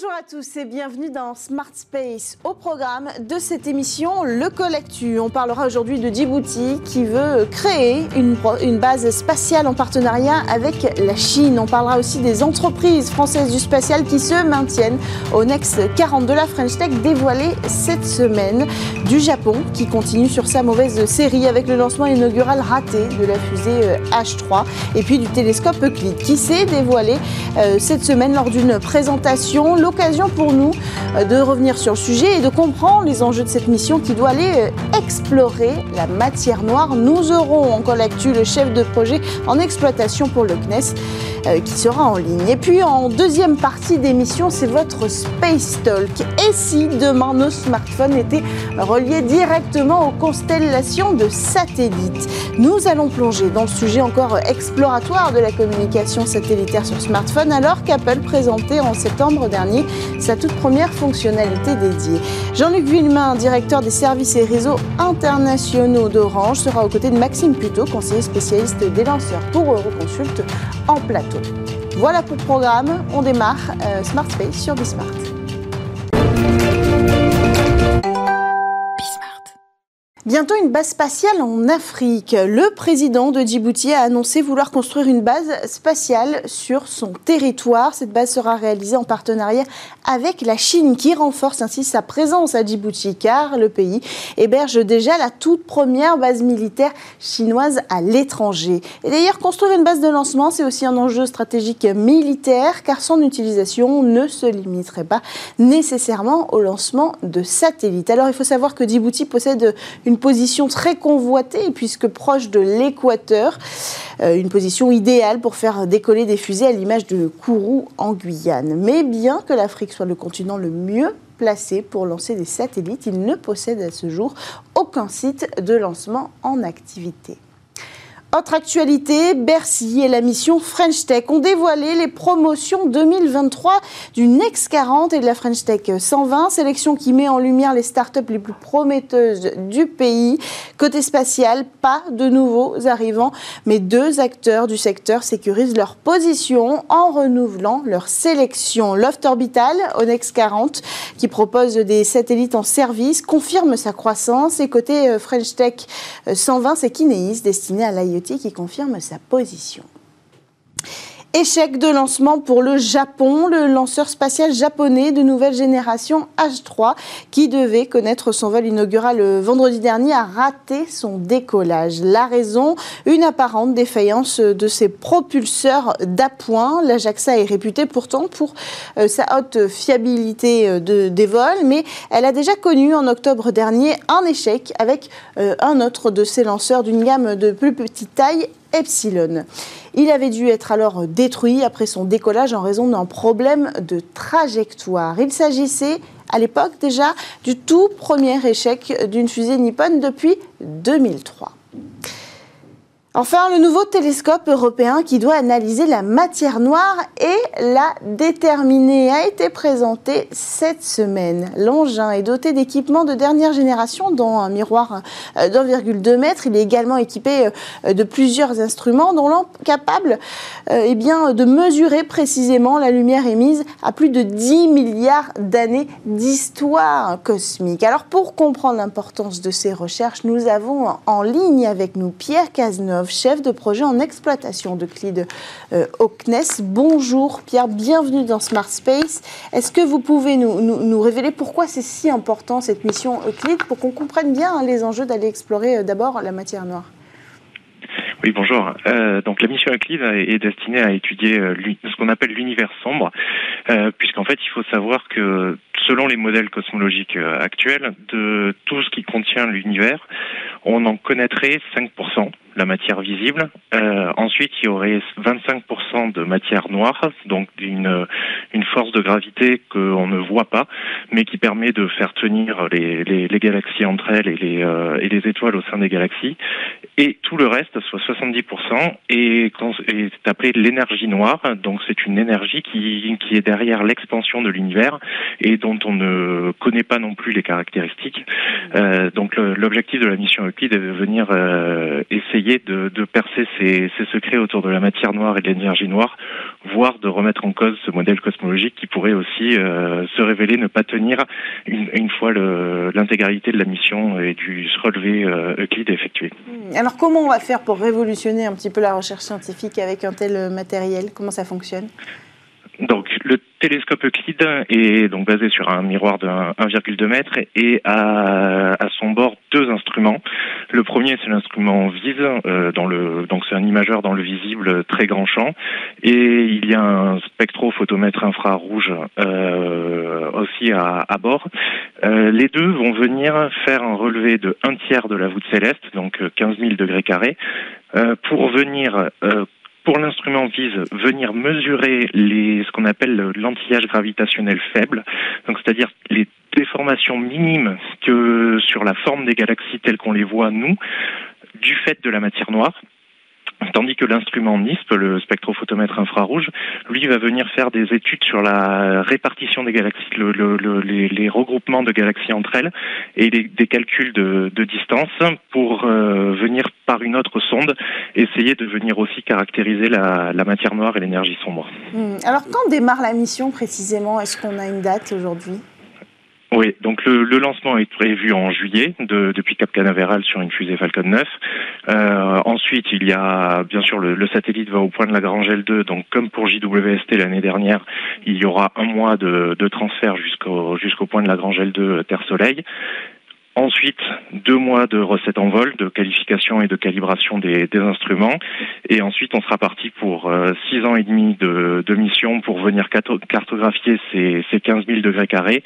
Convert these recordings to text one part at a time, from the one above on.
Bonjour à tous et bienvenue dans Smart Space. Au programme de cette émission, le Collectu. On parlera aujourd'hui de Djibouti qui veut créer une, base spatiale en partenariat avec la Chine. On parlera aussi des entreprises françaises du spatial qui se maintiennent au Next 40 de la French Tech dévoilé cette semaine. Du Japon qui continue sur sa mauvaise série avec le lancement inaugural raté de la fusée H3. Et puis du télescope Euclid qui s'est dévoilé euh, cette semaine lors d'une présentation l'occasion pour nous euh, de revenir sur le sujet et de comprendre les enjeux de cette mission qui doit aller euh, explorer la matière noire. Nous aurons en collectu le chef de projet en exploitation pour le CNES euh, qui sera en ligne. Et puis en deuxième partie d'émission, c'est votre Space Talk. Et si demain nos smartphones étaient reliés directement aux constellations de satellites? Nous allons plonger dans le sujet encore exploratoire de la communication satellitaire sur smartphone alors qu'Apple présentait en septembre dernier sa toute première fonctionnalité dédiée. Jean-Luc Villemain, directeur des services et réseaux internationaux d'Orange, sera aux côtés de Maxime Puto, conseiller spécialiste des lanceurs pour Euroconsult en plateau. Voilà pour le programme, on démarre euh, Smart Space sur Bismart. Bientôt une base spatiale en Afrique. Le président de Djibouti a annoncé vouloir construire une base spatiale sur son territoire. Cette base sera réalisée en partenariat avec la Chine qui renforce ainsi sa présence à Djibouti car le pays héberge déjà la toute première base militaire chinoise à l'étranger. Et d'ailleurs, construire une base de lancement, c'est aussi un enjeu stratégique militaire car son utilisation ne se limiterait pas nécessairement au lancement de satellites. Alors il faut savoir que Djibouti possède une position très convoitée puisque proche de l'équateur, euh, une position idéale pour faire décoller des fusées à l'image de Kourou en Guyane. Mais bien que l'Afrique soit le continent le mieux placé pour lancer des satellites, il ne possède à ce jour aucun site de lancement en activité. Autre actualité, Bercy et la mission French Tech ont dévoilé les promotions 2023 du Next 40 et de la French Tech 120, sélection qui met en lumière les startups les plus prometteuses du pays. Côté spatial, pas de nouveaux arrivants, mais deux acteurs du secteur sécurisent leur position en renouvelant leur sélection. Loft Orbital, au Next 40, qui propose des satellites en service, confirme sa croissance. Et côté euh, French Tech 120, c'est Kineis, destiné à qui confirme sa position. Échec de lancement pour le Japon, le lanceur spatial japonais de nouvelle génération H3 qui devait connaître son vol inaugural le vendredi dernier a raté son décollage. La raison, une apparente défaillance de ses propulseurs d'appoint. La JAXA est réputée pourtant pour euh, sa haute fiabilité euh, de, des vols, mais elle a déjà connu en octobre dernier un échec avec euh, un autre de ses lanceurs d'une gamme de plus petite taille Epsilon. Il avait dû être alors détruit après son décollage en raison d'un problème de trajectoire. Il s'agissait à l'époque déjà du tout premier échec d'une fusée nippone depuis 2003. Enfin, le nouveau télescope européen qui doit analyser la matière noire et la déterminer a été présenté cette semaine. L'engin est doté d'équipements de dernière génération, dont un miroir euh, d'1,2 mètre. Il est également équipé euh, de plusieurs instruments, dont l'on capable euh, eh bien, de mesurer précisément la lumière émise à plus de 10 milliards d'années d'histoire cosmique. Alors, pour comprendre l'importance de ces recherches, nous avons en ligne avec nous Pierre Cazeneuve chef de projet en exploitation de Clid euh, au. Bonjour Pierre, bienvenue dans Smart Space. Est-ce que vous pouvez nous, révéler pourquoi c'est si important cette mission Euclid pour qu'on comprenne bien hein, les enjeux d'aller explorer euh, d'abord la matière noire? Oui, bonjour. Euh, donc la mission Euclid est destinée à étudier ce qu'on appelle l'univers sombre, puisqu'en fait il faut savoir que selon les modèles cosmologiques actuels, de tout ce qui contient l'univers, on en connaîtrait 5% la matière visible. Euh, ensuite, il y aurait 25% de matière noire, donc une, force de gravité qu'on ne voit pas, mais qui permet de faire tenir les, galaxies entre elles et les, euh, et les étoiles au sein des galaxies. Et tout le reste, soit 70%, est, appelé l'énergie noire. Donc c'est une énergie qui, est derrière l'expansion de l'univers et dont on ne connaît pas non plus les caractéristiques. Euh, donc l'objectif de la mission Euclid est de venir euh, de, percer ces, secrets autour de la matière noire et de l'énergie noire voire de remettre en cause ce modèle cosmologique qui pourrait aussi se révéler ne pas tenir une, fois l'intégralité de la mission et du relevé Euclide effectué. Hmm. Alors comment on va faire pour révolutionner un petit peu la recherche scientifique avec un tel matériel? Comment ça fonctionne? Donc le télescope Euclide est donc basé sur un miroir de 1,2 mètre et a à son bord deux instruments. Le premier c'est l'instrument VISE, euh, dans le donc c'est un imageur dans le visible très grand champ et il y a un spectrophotomètre infrarouge euh, aussi à, à bord. Euh, les deux vont venir faire un relevé de un tiers de la voûte céleste, donc 15 000 degrés carrés, euh, pour venir euh, pour l'instrument vise venir mesurer les, ce qu'on appelle l'antillage gravitationnel faible, donc c'est-à-dire les déformations minimes que sur la forme des galaxies telles qu'on les voit nous, du fait de la matière noire. Tandis que l'instrument NISP, le spectrophotomètre infrarouge, lui va venir faire des études sur la répartition des galaxies, les, regroupements de galaxies entre elles et des calculs de, distance pour euh, venir par une autre sonde essayer de venir aussi caractériser la, matière noire et l'énergie sombre. Hmm. Alors quand démarre la mission précisément Est-ce qu'on a une date aujourd'hui? Oui, donc le, lancement est prévu en juillet de, depuis Cap Canaveral sur une fusée Falcon 9. Euh, ensuite, il y a bien sûr le, satellite va au point de Lagrange L2. Donc comme pour JWST l'année dernière, il y aura un mois de, de transfert jusqu'au jusqu'au point de Lagrange L2 Terre Soleil. Ensuite, deux mois de recettes en vol, de qualification et de calibration des, instruments. Et ensuite, on sera parti pour euh, six ans et demi de, mission pour venir cartographier ces, ces 15 000 degrés carrés.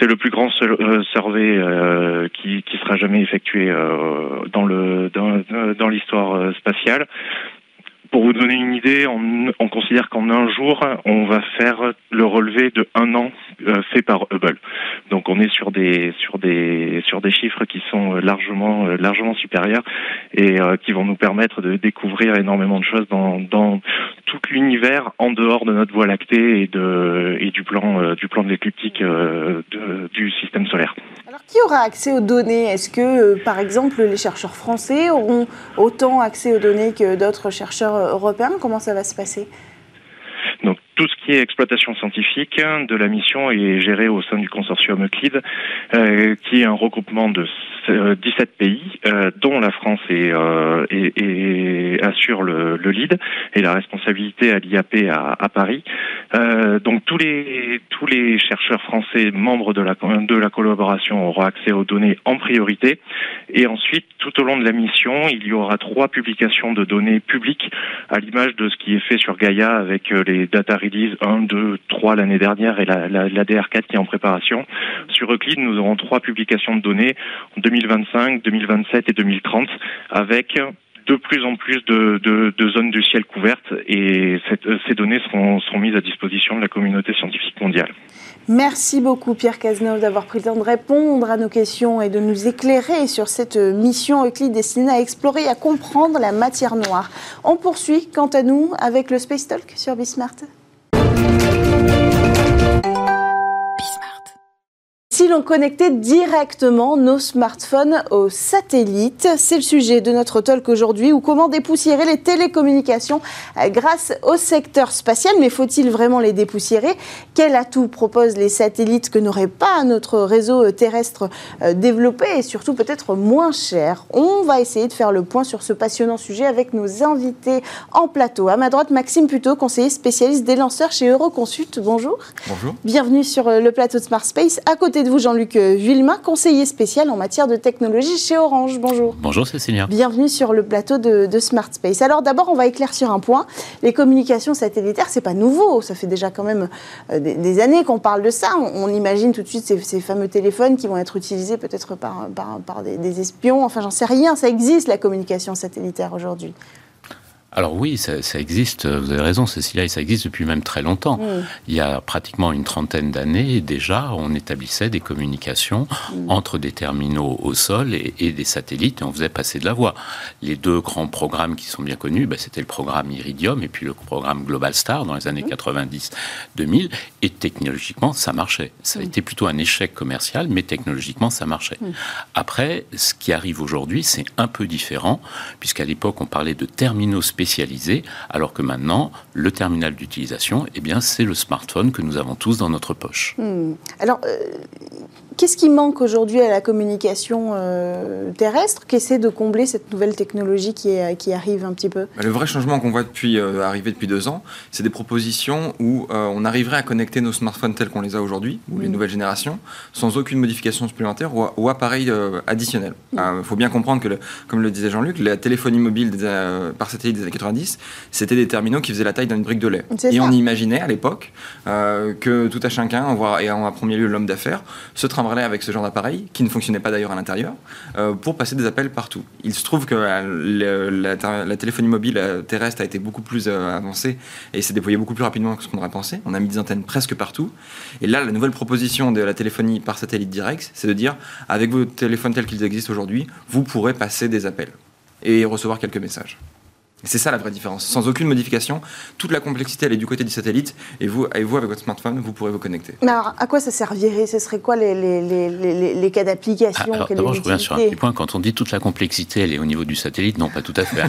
C'est le plus grand euh, survey euh, qui, sera jamais effectué dans l'histoire spatiale. Pour vous donner une idée, on, on considère qu'en un jour, on va faire le relevé de un an euh, fait par Hubble. Donc on est sur des sur des sur des chiffres qui sont euh, largement euh, largement supérieurs et qui vont nous permettre de découvrir énormément de choses dans dans tout l'univers en dehors de notre Voie lactée et de et du plan du plan de l'écliptique du système solaire. Alors qui aura accès aux données? Est-ce que par exemple les chercheurs français auront autant accès aux données que d'autres chercheurs européens Comment ça va se passer? Donc tout ce qui est exploitation scientifique de la mission est géré au sein du consortium Euclide, euh, qui est un regroupement de 17 euh, pays, euh, dont la France est, et, assure le, le, lead et la responsabilité à l'IAP à, à, Paris. donc tous les tous les chercheurs français membres de la de la collaboration auront accès aux données en priorité, et ensuite tout au long de la mission, il y aura trois publications de données publiques à l'image de ce qui est fait sur Gaia avec les data release 1, 2, 3 l'année dernière et la, la, la, DR4 qui est en préparation. Sur Euclid, nous aurons trois publications de données 2025, 2027 et 2030 avec de plus en plus de, zones du ciel couvertes et cette, ces données seront, mises à disposition de la communauté scientifique mondiale. Merci beaucoup Pierre Cazeneuve d'avoir pris le temps de répondre à nos questions et de nous éclairer sur cette mission Euclid destinée à explorer et à comprendre la matière noire. On poursuit quant à nous avec le Space Talk sur Bismart. Si l'on connectait directement nos smartphones aux satellites? C'est le sujet de notre talk aujourd'hui, ou comment dépoussiérer les télécommunications euh, grâce au secteur spatial. Mais faut-il vraiment les dépoussiérer? Quel atout proposent les satellites que n'aurait pas notre réseau euh, terrestre euh, développé et surtout peut-être moins cher? On va essayer de faire le point sur ce passionnant sujet avec nos invités en plateau. À ma droite, Maxime Puto, conseiller spécialiste des lanceurs chez Euroconsult. Bonjour. Bonjour. Bienvenue sur le plateau de Smart Space. À côté de vous Jean-Luc Villemin, conseiller spécial en matière de technologie chez Orange? Bonjour. Bonjour Cécilia. Bienvenue sur le plateau de, Smart Space. Alors d'abord, on va éclaircir un point. Les communications satellitaires, c'est pas nouveau. Ça fait déjà quand même euh, des, années qu'on parle de ça. On, imagine tout de suite ces, fameux téléphones qui vont être utilisés peut-être par, par, des, des espions. Enfin, j'en sais rien. Ça existe la communication satellitaire aujourd'hui. Alors oui, ça, existe, vous avez raison Cécilia, et ça existe depuis même très longtemps. Mm. Il y a pratiquement une trentaine d'années déjà, on établissait des communications mm. entre des terminaux au sol et, des satellites, et on faisait passer de la voix. Les deux grands programmes qui sont bien connus, bah, c'était le programme Iridium et puis le programme Global Star dans les années 90-2000, mm. et technologiquement, ça marchait. Ça a été plutôt un échec commercial, mais technologiquement, ça marchait. Après, ce qui arrive aujourd'hui, c'est un peu différent, puisqu'à l'époque, on parlait de terminaux alors que maintenant, le terminal d'utilisation, eh bien, c'est le smartphone que nous avons tous dans notre poche. Hmm. Euh, Qu'est-ce qui manque aujourd'hui à la communication euh, terrestre qui essaie de combler cette nouvelle technologie qui, est, qui arrive un petit peu? Bah, Le vrai changement qu'on voit depuis, euh, arriver depuis deux ans, c'est des propositions où euh, on arriverait à connecter nos smartphones tels qu'on les a aujourd'hui, ou les mm. nouvelles générations, sans aucune modification supplémentaire ou, appareil additionnel. Il mm. faut bien comprendre que, comme le disait Jean-Luc, la téléphonie mobile par satellite des années 90, c'était des terminaux qui faisaient la taille d'une brique de lait. Et on imaginait à l'époque que tout à chacun, et en premier lieu l'homme d'affaires, se travaille avec ce genre d'appareil, qui ne fonctionnait pas d'ailleurs à l'intérieur, euh, pour passer des appels partout. Il se trouve que euh, la, téléphonie mobile euh, terrestre a été beaucoup plus avancée et s'est déployée beaucoup plus rapidement que ce qu'on aurait pensé. On a mis des antennes presque partout. Et là, la nouvelle proposition de la téléphonie par satellite direct, c'est de dire, avec vos téléphones tels qu'ils existent aujourd'hui, vous pourrez passer des appels et recevoir quelques messages. C'est ça la vraie différence. Sans aucune modification, toute la complexité, elle est du côté du satellite, et vous, et vous avec votre smartphone, vous pourrez vous connecter. Mais alors, à quoi ça servirait? Ce serait quoi les, les, les, cas d'application ah, D'abord, je reviens sur un petit point. Quand on dit toute la complexité, elle est au niveau du satellite, non, pas tout à fait.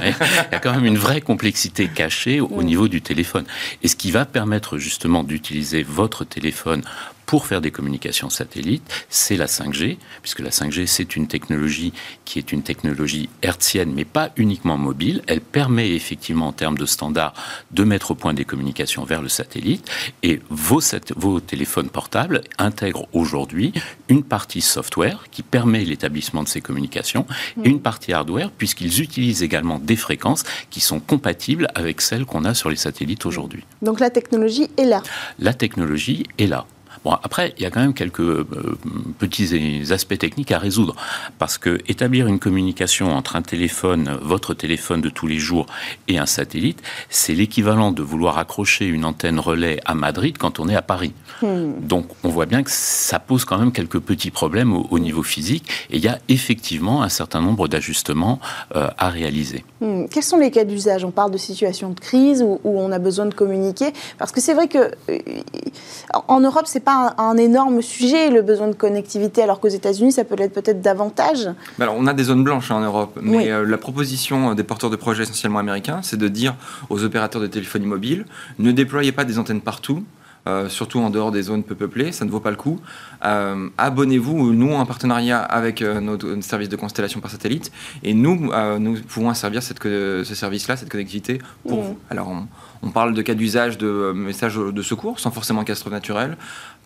Il y a quand même une vraie complexité cachée au mm. niveau du téléphone. Et ce qui va permettre justement d'utiliser votre téléphone pour faire des communications satellites, c'est la 5G, puisque la 5G, c'est une technologie qui est une technologie hertzienne, mais pas uniquement mobile. Elle permet effectivement, en termes de standards, de mettre au point des communications vers le satellite. Et vos, vos téléphones portables intègrent aujourd'hui une partie software qui permet l'établissement de ces communications et une partie hardware, puisqu'ils utilisent également des fréquences qui sont compatibles avec celles qu'on a sur les satellites aujourd'hui. Donc la technologie est là. La technologie est là. Bon, après, il y a quand même quelques euh, petits aspects techniques à résoudre. Parce que établir une communication entre un téléphone, votre téléphone de tous les jours, et un satellite, c'est l'équivalent de vouloir accrocher une antenne relais à Madrid quand on est à Paris. Hmm. Donc, on voit bien que ça pose quand même quelques petits problèmes au, niveau physique. Et il y a effectivement un certain nombre d'ajustements euh, à réaliser. Hmm. Quels sont les cas d'usage? On parle de situations de crise où, où, on a besoin de communiquer? Parce que c'est vrai que euh, en Europe, c'est pas un, énorme sujet, le besoin de connectivité, alors qu'aux États-Unis, ça peut l'être peut-être davantage. Alors, On a des zones blanches hein, en Europe, mais euh, la proposition des porteurs de projets essentiellement américains, c'est de dire aux opérateurs de téléphonie mobile, ne déployez pas des antennes partout, euh, surtout en dehors des zones peu peuplées, ça ne vaut pas le coup. Euh, abonnez-vous, nous, en partenariat avec notre, service de constellation par satellite, et nous, nous pouvons servir cette, ce service-là, cette connectivité pour vous. Alors, on, parle de cas d'usage de messages de secours, sans forcément catastrophe naturelle,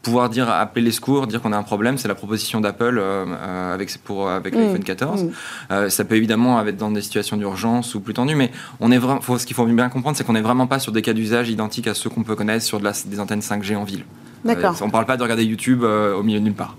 pouvoir dire appeler les secours, dire qu'on a un problème, c'est la proposition d'Apple euh, euh, avec pour avec mm. l'iPhone 14. Mm. Euh, ça peut évidemment être dans des situations d'urgence ou plus tendues, mais on est vraiment, ce qu'il faut bien comprendre, c'est qu'on n'est vraiment pas sur des cas d'usage identiques à ceux qu'on peut connaître sur de des antennes 5G en ville. D'accord. on ne parle pas de regarder YouTube au milieu de nulle part.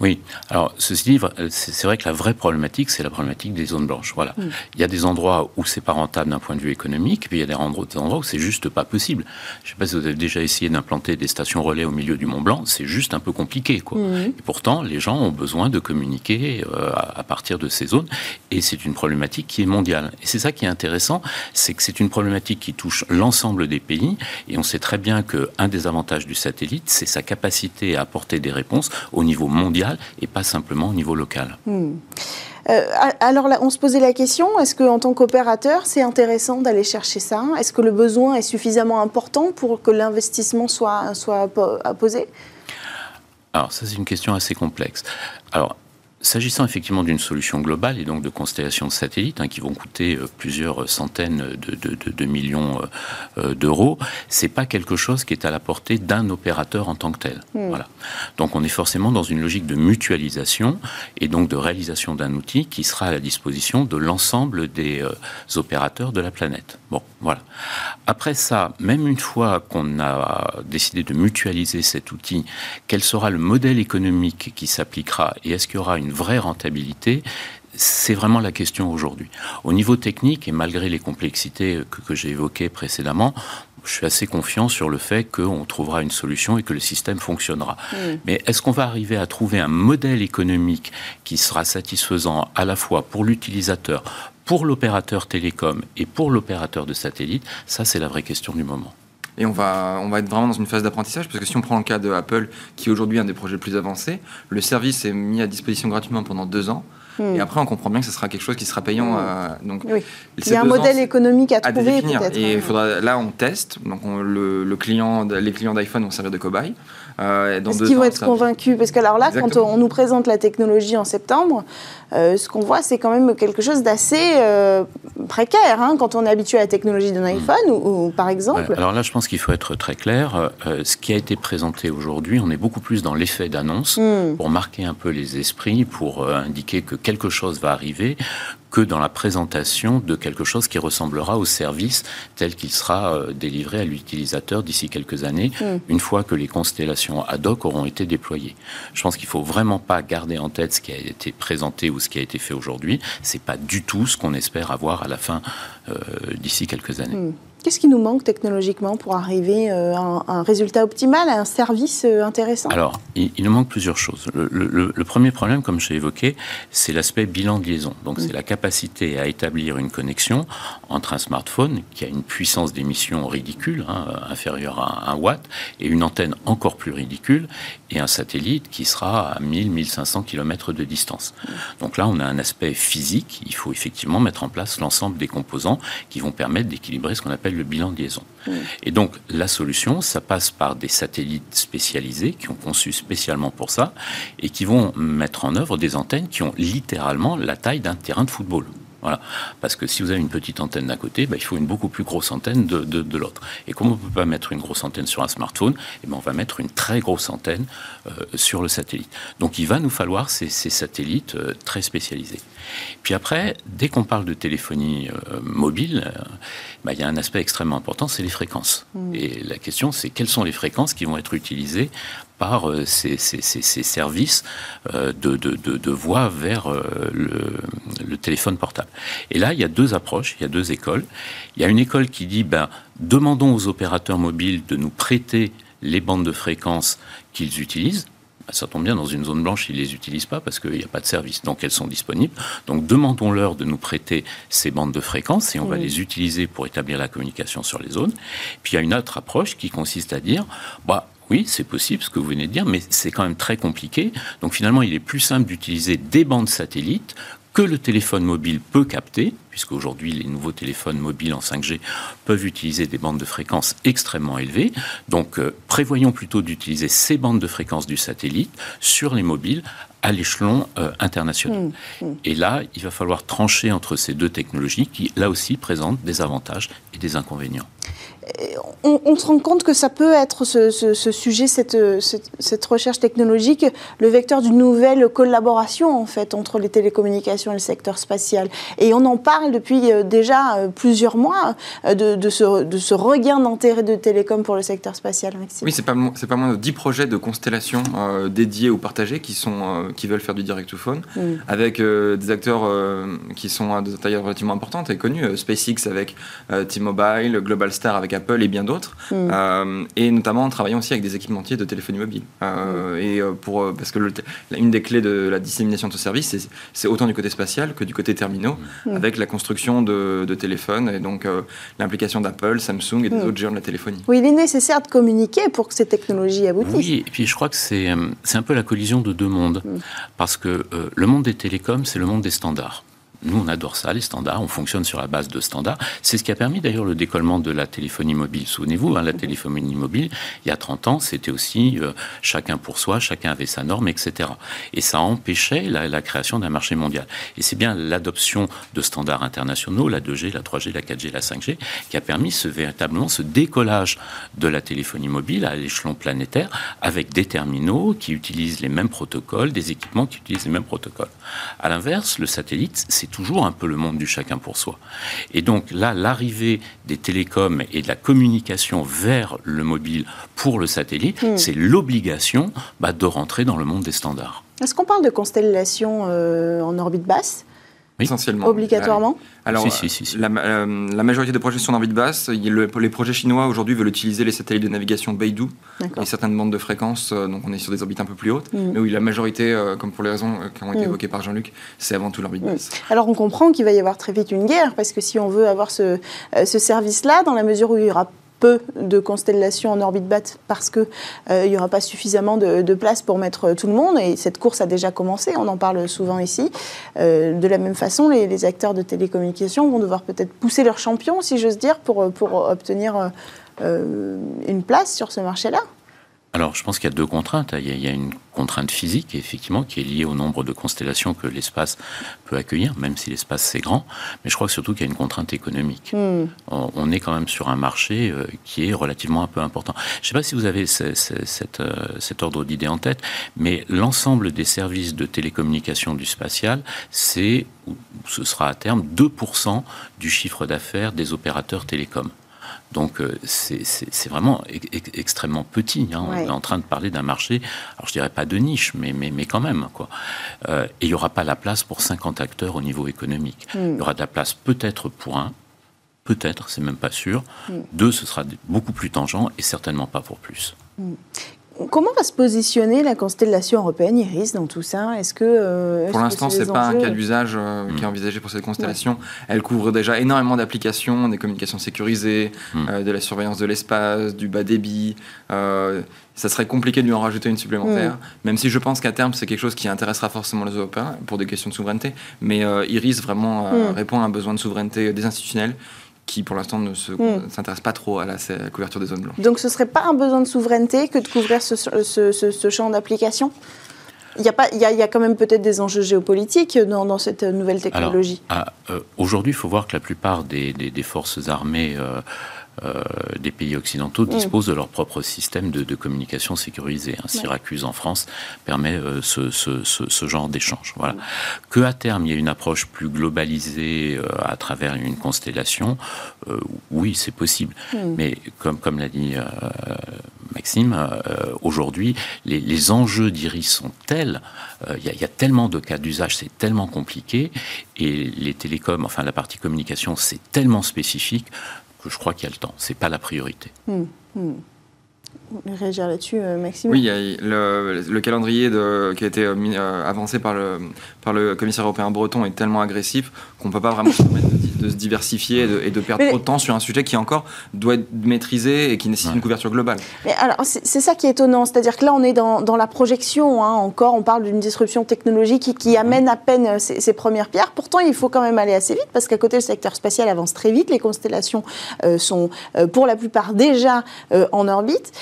Oui, alors ceci dit, c'est vrai que la vraie problématique, c'est la problématique des zones blanches. Voilà. Mm. Il y a des endroits où c'est pas rentable d'un point de vue économique, puis il y a des endroits où c'est juste pas possible. Je ne sais pas si vous avez déjà essayé d'implanter des stations relais au milieu du Mont Blanc, c'est juste un peu compliqué. Quoi. Mm. Et pourtant, les gens ont besoin de communiquer euh, à partir de ces zones, et c'est une problématique qui est mondiale. Et c'est ça qui est intéressant, c'est que c'est une problématique qui touche l'ensemble des pays, et on sait très bien qu'un des avantages du satellite, c'est sa capacité à apporter des réponses au niveau mondial et pas simplement au niveau local. Hmm. Euh, alors là, on se posait la question, est-ce qu'en tant qu'opérateur, c'est intéressant d'aller chercher ça? Est-ce que le besoin est suffisamment important pour que l'investissement soit, soit posé Alors ça, c'est une question assez complexe. Alors, S'agissant effectivement d'une solution globale et donc de constellations de satellites hein, qui vont coûter euh, plusieurs centaines de, millions euh, euh, d'euros, c'est pas quelque chose qui est à la portée d'un opérateur en tant que tel. Hmm. Voilà. Donc on est forcément dans une logique de mutualisation et donc de réalisation d'un outil qui sera à la disposition de l'ensemble des opérateurs de la planète. Bon, voilà. Après ça, même une fois qu'on a décidé de mutualiser cet outil, quel sera le modèle économique qui s'appliquera et est-ce qu'il y aura une vraie rentabilité c'est vraiment la question aujourd'hui. Au niveau technique, et malgré les complexités que, j'ai évoquées précédemment, je suis assez confiant sur le fait qu'on trouvera une solution et que le système fonctionnera. Mm. Mais est-ce qu'on va arriver à trouver un modèle économique qui sera satisfaisant à la fois pour l'utilisateur, pour l'opérateur télécom et pour l'opérateur de satellite? Ça, c'est la vraie question du moment. Et on va, on va être vraiment dans une phase d'apprentissage, parce que si on prend le cas de Apple, qui est aujourd'hui un des projets les plus avancés, le service est mis à disposition gratuitement pendant deux ans. Hmm. Et après, on comprend bien que ce sera quelque chose qui sera payant. Hmm. donc, Il y a un modèle économique à, trouver. À et il faudra, là, on teste. Donc, le, client, les clients d'iPhone vont servir de cobaye. Euh, Est-ce qu'ils vont être convaincus Parce que alors là, quand on nous présente la technologie en septembre, euh, ce qu'on voit, c'est quand même quelque chose d'assez euh, précaire hein, quand on est habitué à la technologie d'un iPhone, ou, par exemple. alors là, je pense qu'il faut être très clair. Euh, ce qui a été présenté aujourd'hui, on est beaucoup plus dans l'effet d'annonce hmm. pour marquer un peu les esprits, pour indiquer que quelque chose va arriver, que dans la présentation de quelque chose qui ressemblera au service tel qu'il sera euh, délivré à l'utilisateur d'ici quelques années, mm. une fois que les constellations ad hoc auront été déployées. Je pense qu'il ne faut vraiment pas garder en tête ce qui a été présenté ou ce qui a été fait aujourd'hui. C'est pas du tout ce qu'on espère avoir à la fin euh, d'ici quelques années. Mm. Qu'est-ce qui nous manque technologiquement pour arriver euh, à un résultat optimal, à un service euh, intéressant? Alors, il, nous manque plusieurs choses. Le, premier problème, comme j'ai évoqué, c'est l'aspect bilan de liaison. Donc, c'est mm. la capacité à établir une connexion entre un smartphone qui a une puissance d'émission ridicule, hein, inférieure à 1 watt, et une antenne encore plus ridicule, et un satellite qui sera à 1000-1500 km de distance. Mm. Donc là, on a un aspect physique. Il faut effectivement mettre en place l'ensemble des composants qui vont permettre d'équilibrer ce qu'on appelle le bilan de liaison. Et donc, la solution, ça passe par des satellites spécialisés qui ont conçu spécialement pour ça et qui vont mettre en œuvre des antennes qui ont littéralement la taille d'un terrain de football. Voilà. Parce que si vous avez une petite antenne d'un côté, bah, il faut une beaucoup plus grosse antenne de, de, l'autre. Et comme on ne peut pas mettre une grosse antenne sur un smartphone, eh ben on va mettre une très grosse antenne euh, sur le satellite. Donc il va nous falloir ces, ces satellites euh, très spécialisés. Puis après, dès qu'on parle de téléphonie euh, mobile, bah, il y a un aspect extrêmement important, c'est les fréquences. Mmh. Et la question, c'est quelles sont les fréquences qui vont être utilisées par euh, ces, services euh, de, voix vers euh, le, téléphone portable. Et là, il y a deux approches, il y a deux écoles. Il y a une école qui dit, ben, demandons aux opérateurs mobiles de nous prêter les bandes de fréquences qu'ils utilisent. Ben, ça tombe bien, dans une zone blanche, ils ne les utilisent pas parce qu'il n'y a pas de service, donc elles sont disponibles. Donc demandons-leur de nous prêter ces bandes de fréquences et on va les utiliser pour établir la communication sur les zones. Puis il y a une autre approche qui consiste à dire, bah, oui, c'est possible ce que vous venez de dire, mais c'est quand même très compliqué. Donc finalement, il est plus simple d'utiliser des bandes satellites que le téléphone mobile peut capter, puisqu'aujourd'hui les nouveaux téléphones mobiles en 5G peuvent utiliser des bandes de fréquences extrêmement élevées. Donc euh, prévoyons plutôt d'utiliser ces bandes de fréquences du satellite sur les mobiles à l'échelon euh, international. Mmh, mmh. Et là, il va falloir trancher entre ces deux technologies qui, là aussi, présentent des avantages et des inconvénients on, se rend compte que ça peut être ce, sujet, cette, cette, recherche technologique, le vecteur d'une nouvelle collaboration en fait entre les télécommunications et le secteur spatial. Et on en parle depuis euh, déjà euh, plusieurs mois euh, de, ce, de ce, regain d'intérêt de télécom pour le secteur spatial. Oui, c'est pas pas moins de 10 projets de constellation dédiés ou partagés qui sont qui veulent faire du direct to phone, mm. avec des acteurs qui sont à des tailles relativement importantes et connus, SpaceX avec T-Mobile, Global Star avec Apple et bien d'autres, mm. euh, et notamment en travaillant aussi avec des équipementiers de téléphonie mobile. Euh, mm. Et euh, pour, parce que une des clés de la dissémination de ce service, c'est autant du côté spatial que du côté terminaux, mm. avec la construction de, téléphones et donc l'implication d'Apple, Samsung et des autres géants de la téléphonie. Oui, il est nécessaire de communiquer pour que ces technologies aboutissent. Oui, et puis je crois que c'est un peu la collision de deux mondes, parce que le monde des télécoms, c'est le monde des standards. Nous, on adore ça, les standards. On fonctionne sur la base de standards. C'est ce qui a permis d'ailleurs le décollement de la téléphonie mobile. Souvenez-vous, hein, la téléphonie mobile, il y a 30 ans, c'était aussi euh, chacun pour soi, chacun avait sa norme, etc. Et ça empêchait la, la création d'un marché mondial. Et c'est bien l'adoption de standards internationaux, la 2G, la 3G, la 4G, la 5G, qui a permis ce, véritablement ce décollage de la téléphonie mobile à l'échelon planétaire avec des terminaux qui utilisent les mêmes protocoles, des équipements qui utilisent les mêmes protocoles. À l'inverse, le satellite, c'est toujours un peu le monde du chacun pour soi. Et donc là, l'arrivée des télécoms et de la communication vers le mobile pour le satellite, hmm. c'est l'obligation bah, de rentrer dans le monde des standards. Est-ce qu'on parle de constellation euh, en orbite basse? Essentiellement. Obligatoirement Alors, La, euh, la, majorité des projets sont en orbite basse. Les projets chinois aujourd'hui veulent utiliser les satellites de navigation Beidou et certaines bandes de fréquences, euh, donc on est sur des orbites un peu plus hautes. Mm. Mais oui, la majorité, euh, comme pour les raisons qui ont été mm. évoquées par Jean-Luc, c'est avant tout l'orbite mm. basse. Alors on comprend qu'il va y avoir très vite une guerre, parce que si on veut avoir ce, ce service-là, dans la mesure où il y aura peu de constellations en orbite basse parce qu'il n'y aura pas suffisamment de, place pour mettre tout le monde. Et cette course a déjà commencé, on en parle souvent ici. de la même façon, les, acteurs de télécommunications vont devoir peut-être pousser leurs champions, si j'ose dire, pour, pour obtenir une place sur ce marché-là. Alors, je pense qu'il y a deux contraintes. Il y a, une contrainte physique, effectivement, qui est liée au nombre de constellations que l'espace peut accueillir, même si l'espace c'est grand. Mais je crois surtout qu'il y a une contrainte économique. Hmm. On, est quand même sur un marché euh, qui est relativement un peu important. Je ne sais pas si vous avez euh, cet ordre d'idée en tête, mais l'ensemble des services de télécommunication du spatial, c'est, ce sera à terme, 2% du chiffre d'affaires des opérateurs télécoms. Donc euh, c'est vraiment extrêmement petit. Hein. On est en train de parler d'un marché, alors je dirais pas de niche, mais, mais, mais quand même. Quoi. Euh, et il n'y aura pas la place pour 50 acteurs au niveau économique. Hmm. Il y aura de la place peut-être pour un, peut-être, c'est même pas sûr. Hmm. Deux, ce sera beaucoup plus tangent et certainement pas pour plus. Comment va se positionner la constellation européenne Iris dans tout ça? Est-ce que euh, pour l'instant c'est pas un cas d'usage euh, qui est envisagé pour cette constellation. Elle couvre déjà énormément d'applications, des communications sécurisées, hmm. euh, de la surveillance de l'espace, du bas débit. ça serait compliqué de lui en rajouter une supplémentaire, hmm. même si je pense qu'à terme c'est quelque chose qui intéressera forcément les Européens pour des questions de souveraineté. Mais Iris vraiment répond à un besoin de souveraineté des institutionnels qui pour l'instant ne hmm. s'intéresse pas trop à la, couverture des zones blanches. Donc ce ne serait pas un besoin de souveraineté que de couvrir ce, ce, champ d'application? Il y, a pas, il, y a, il y a quand même peut-être des enjeux géopolitiques dans, dans cette nouvelle technologie. Ah, euh, aujourd'hui, il faut voir que la plupart des, des, forces armées euh, euh, des pays occidentaux mm. disposent de leur propre système de, communication sécurisé. Un Syracuse en France permet euh, ce, genre d'échange. Voilà. Mm. Que à terme il y ait une approche plus globalisée euh, à travers une constellation, oui, c'est possible. Mm. Mais comme, comme l'a dit Maxime, aujourd'hui, les, enjeux d'Iris sont tels, il y, a tellement de cas d'usage, c'est tellement compliqué, et les télécoms, enfin la partie communication, c'est tellement spécifique je crois qu'il y a le temps. Ce n'est pas la priorité. Hmm, hmm réagir là-dessus, euh, Maxime Oui, il y a le, calendrier de, qui a été euh, euh, avancé par le, par le commissaire européen breton est tellement agressif qu'on ne peut pas vraiment se permettre de, se diversifier et de, perdre trop de temps sur un sujet qui encore doit être maîtrisé et qui nécessite une couverture globale. Mais alors, c'est ça qui est étonnant, c'est-à-dire que là, on est dans, dans la projection, hein, encore, on parle d'une disruption technologique qui, amène à peine ses, premières pierres. Pourtant, il faut quand même aller assez vite, parce qu'à côté, le secteur spatial avance très vite, les constellations sont pour la plupart déjà en orbite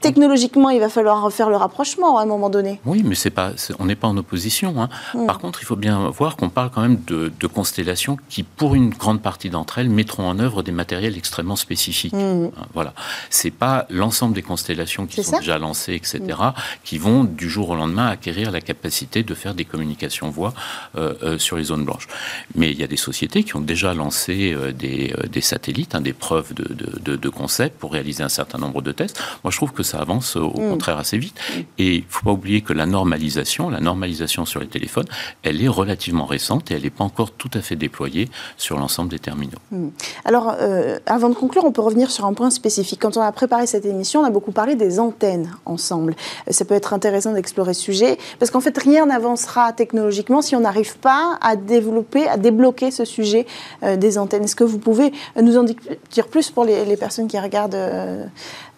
technologiquement, il va falloir faire le rapprochement à un moment donné. Oui, mais c'est pas, on n'est pas en opposition. Hein. Hmm. Par contre, il faut bien voir qu'on parle quand même de, constellations qui, pour une grande partie d'entre elles, mettront en œuvre des matériels extrêmement spécifiques. Hein, voilà, c'est pas l'ensemble des constellations qui sont déjà lancées, etc., hmm. qui vont du jour au lendemain acquérir la capacité de faire des communications voix euh, euh, sur les zones blanches. Mais il y a des sociétés qui ont déjà lancé euh, des, satellites, hein, des preuves de, de, de concept pour réaliser un certain nombre de tests. Moi, je trouve que ça avance au mm. contraire assez vite. Et il ne faut pas oublier que la normalisation, la normalisation sur les téléphones, elle est relativement récente et elle n'est pas encore tout à fait déployée sur l'ensemble des terminaux. Mm. Alors, euh, avant de conclure, on peut revenir sur un point spécifique. Quand on a préparé cette émission, on a beaucoup parlé des antennes ensemble. Euh, ça peut être intéressant d'explorer ce sujet, parce qu'en fait, rien n'avancera technologiquement si on n'arrive pas à développer, à débloquer ce sujet euh, des antennes. Est-ce que vous pouvez nous en dire plus pour les, personnes qui regardent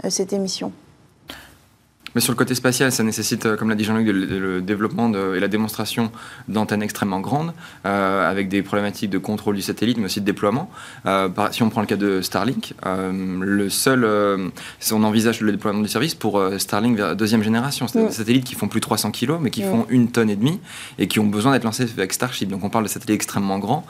cette émission? Mais sur le côté spatial, ça nécessite, euh, comme l'a dit Jean-Luc, le, développement et la démonstration d'antennes extrêmement grandes, euh, avec des problématiques de contrôle du satellite, mais aussi de déploiement. Euh, si on prend le cas de Starlink, le seul, si on envisage le déploiement du service pour Starlink vers deuxième génération, c'est des satellites qui font plus de 300 kg, mais qui font une tonne et demie, et qui ont besoin d'être lancés avec Starship. Donc on parle de satellites extrêmement grands,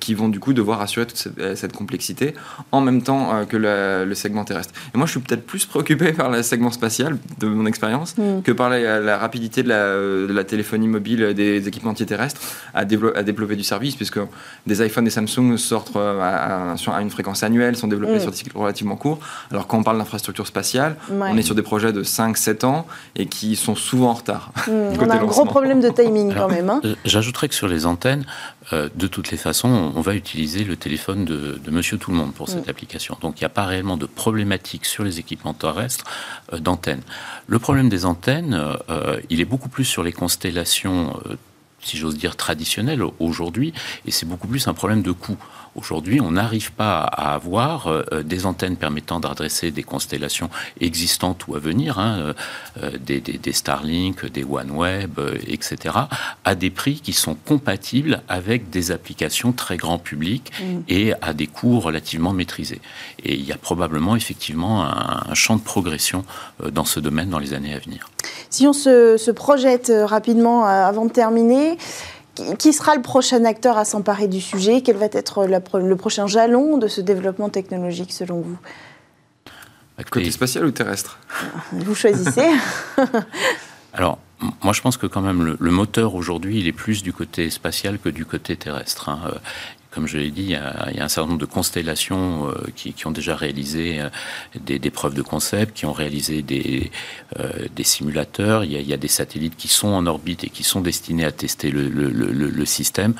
qui vont du coup devoir assurer toute cette, complexité, en même temps que le segment terrestre. Et moi, je suis peut-être plus préoccupé par le segment spatial, de mon expérience, mm. que par la, rapidité de la, téléphonie mobile des équipements terrestres à, à, développer du service, puisque des iPhones et Samsung sortent euh, à, une fréquence annuelle, sont développés mm. sur des cycles relativement courts, alors quand on parle d'infrastructure spatiale, on est sur des projets de 5-7 ans et qui sont souvent en retard. Mm. on a un gros problème de timing quand même. Hein. Euh, j'ajouterais que sur les antennes, euh, de toutes les façons, on va utiliser le téléphone de, Monsieur Tout le Monde pour cette application. Donc il n'y a pas réellement de problématique sur les équipements terrestres d'antennes. Le problème des antennes, euh, il est beaucoup plus sur les constellations euh, si j'ose dire, traditionnels aujourd'hui, et c'est beaucoup plus un problème de coût. Aujourd'hui, on n'arrive pas à avoir euh, des antennes permettant d'adresser des constellations existantes ou à venir, hein, euh, des, des, Starlink, des OneWeb, etc., à des prix qui sont compatibles avec des applications très grand public mm. et à des coûts relativement maîtrisés. Et il y a probablement effectivement un, champ de progression dans ce domaine dans les années à venir. Si on se, projette rapidement avant de terminer, qui sera le prochain acteur à s'emparer du sujet? Quel va être le prochain jalon de ce développement technologique selon vous? Côté spatial ou terrestre? Vous choisissez. Alors, moi, je pense que quand même le, moteur aujourd'hui, il est plus du côté spatial que du côté terrestre. Hein. Comme je l'ai dit, il y, a, un certain nombre de constellations euh, qui, ont déjà réalisé euh, des, preuves de concept, qui ont réalisé des, euh, des simulateurs. Il y, a, des satellites qui sont en orbite et qui sont destinés à tester le, système.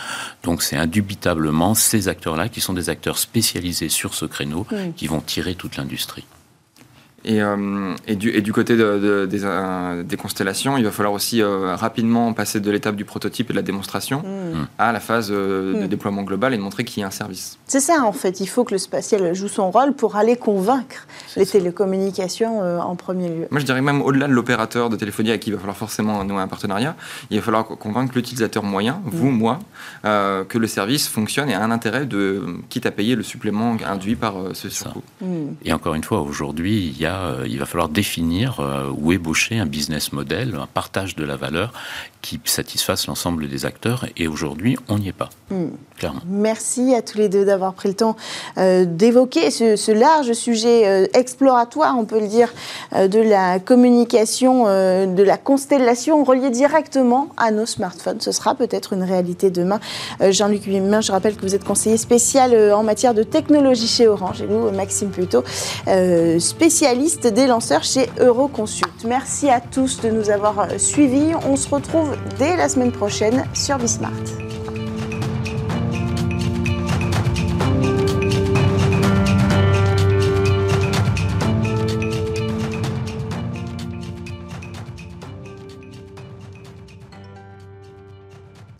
Donc c'est indubitablement ces acteurs-là qui sont des acteurs spécialisés sur ce créneau qui vont tirer toute l'industrie. Et, euh, et, du, et, du, côté de, des, euh, des, constellations, il va falloir aussi euh, rapidement passer de l'étape du prototype et de la démonstration mm. à la phase de mm. déploiement global et de montrer qu'il y a un service. C'est ça en fait, il faut que le spatial joue son rôle pour aller convaincre les télécommunications en premier lieu. Moi je dirais même au-delà de l'opérateur de téléphonie à qui il va falloir forcément nouer un partenariat, il va falloir convaincre l'utilisateur moyen, vous, moi, que le service fonctionne et a un intérêt de, quitte à payer le supplément induit par ce surcoût. Et encore une fois, aujourd'hui, il y a euh, il va falloir définir euh, ou ébaucher un business model, un partage de la valeur qui satisfasse l'ensemble des acteurs. Et aujourd'hui, on n'y est pas, hmm. clairement. Merci à tous les deux d'avoir pris le temps euh, d'évoquer ce, large sujet exploratoire, on peut le dire, de la communication, de la constellation reliée directement à nos smartphones. Ce sera peut-être une réalité demain. Jean-Luc Huimin, je rappelle que vous êtes conseiller spécial en matière de technologie chez Orange et nous, Maxime Plutôt, spécialiste des lanceurs chez Euroconsult. Merci à tous de nous avoir suivis. On se retrouve dès la semaine prochaine sur Bismart.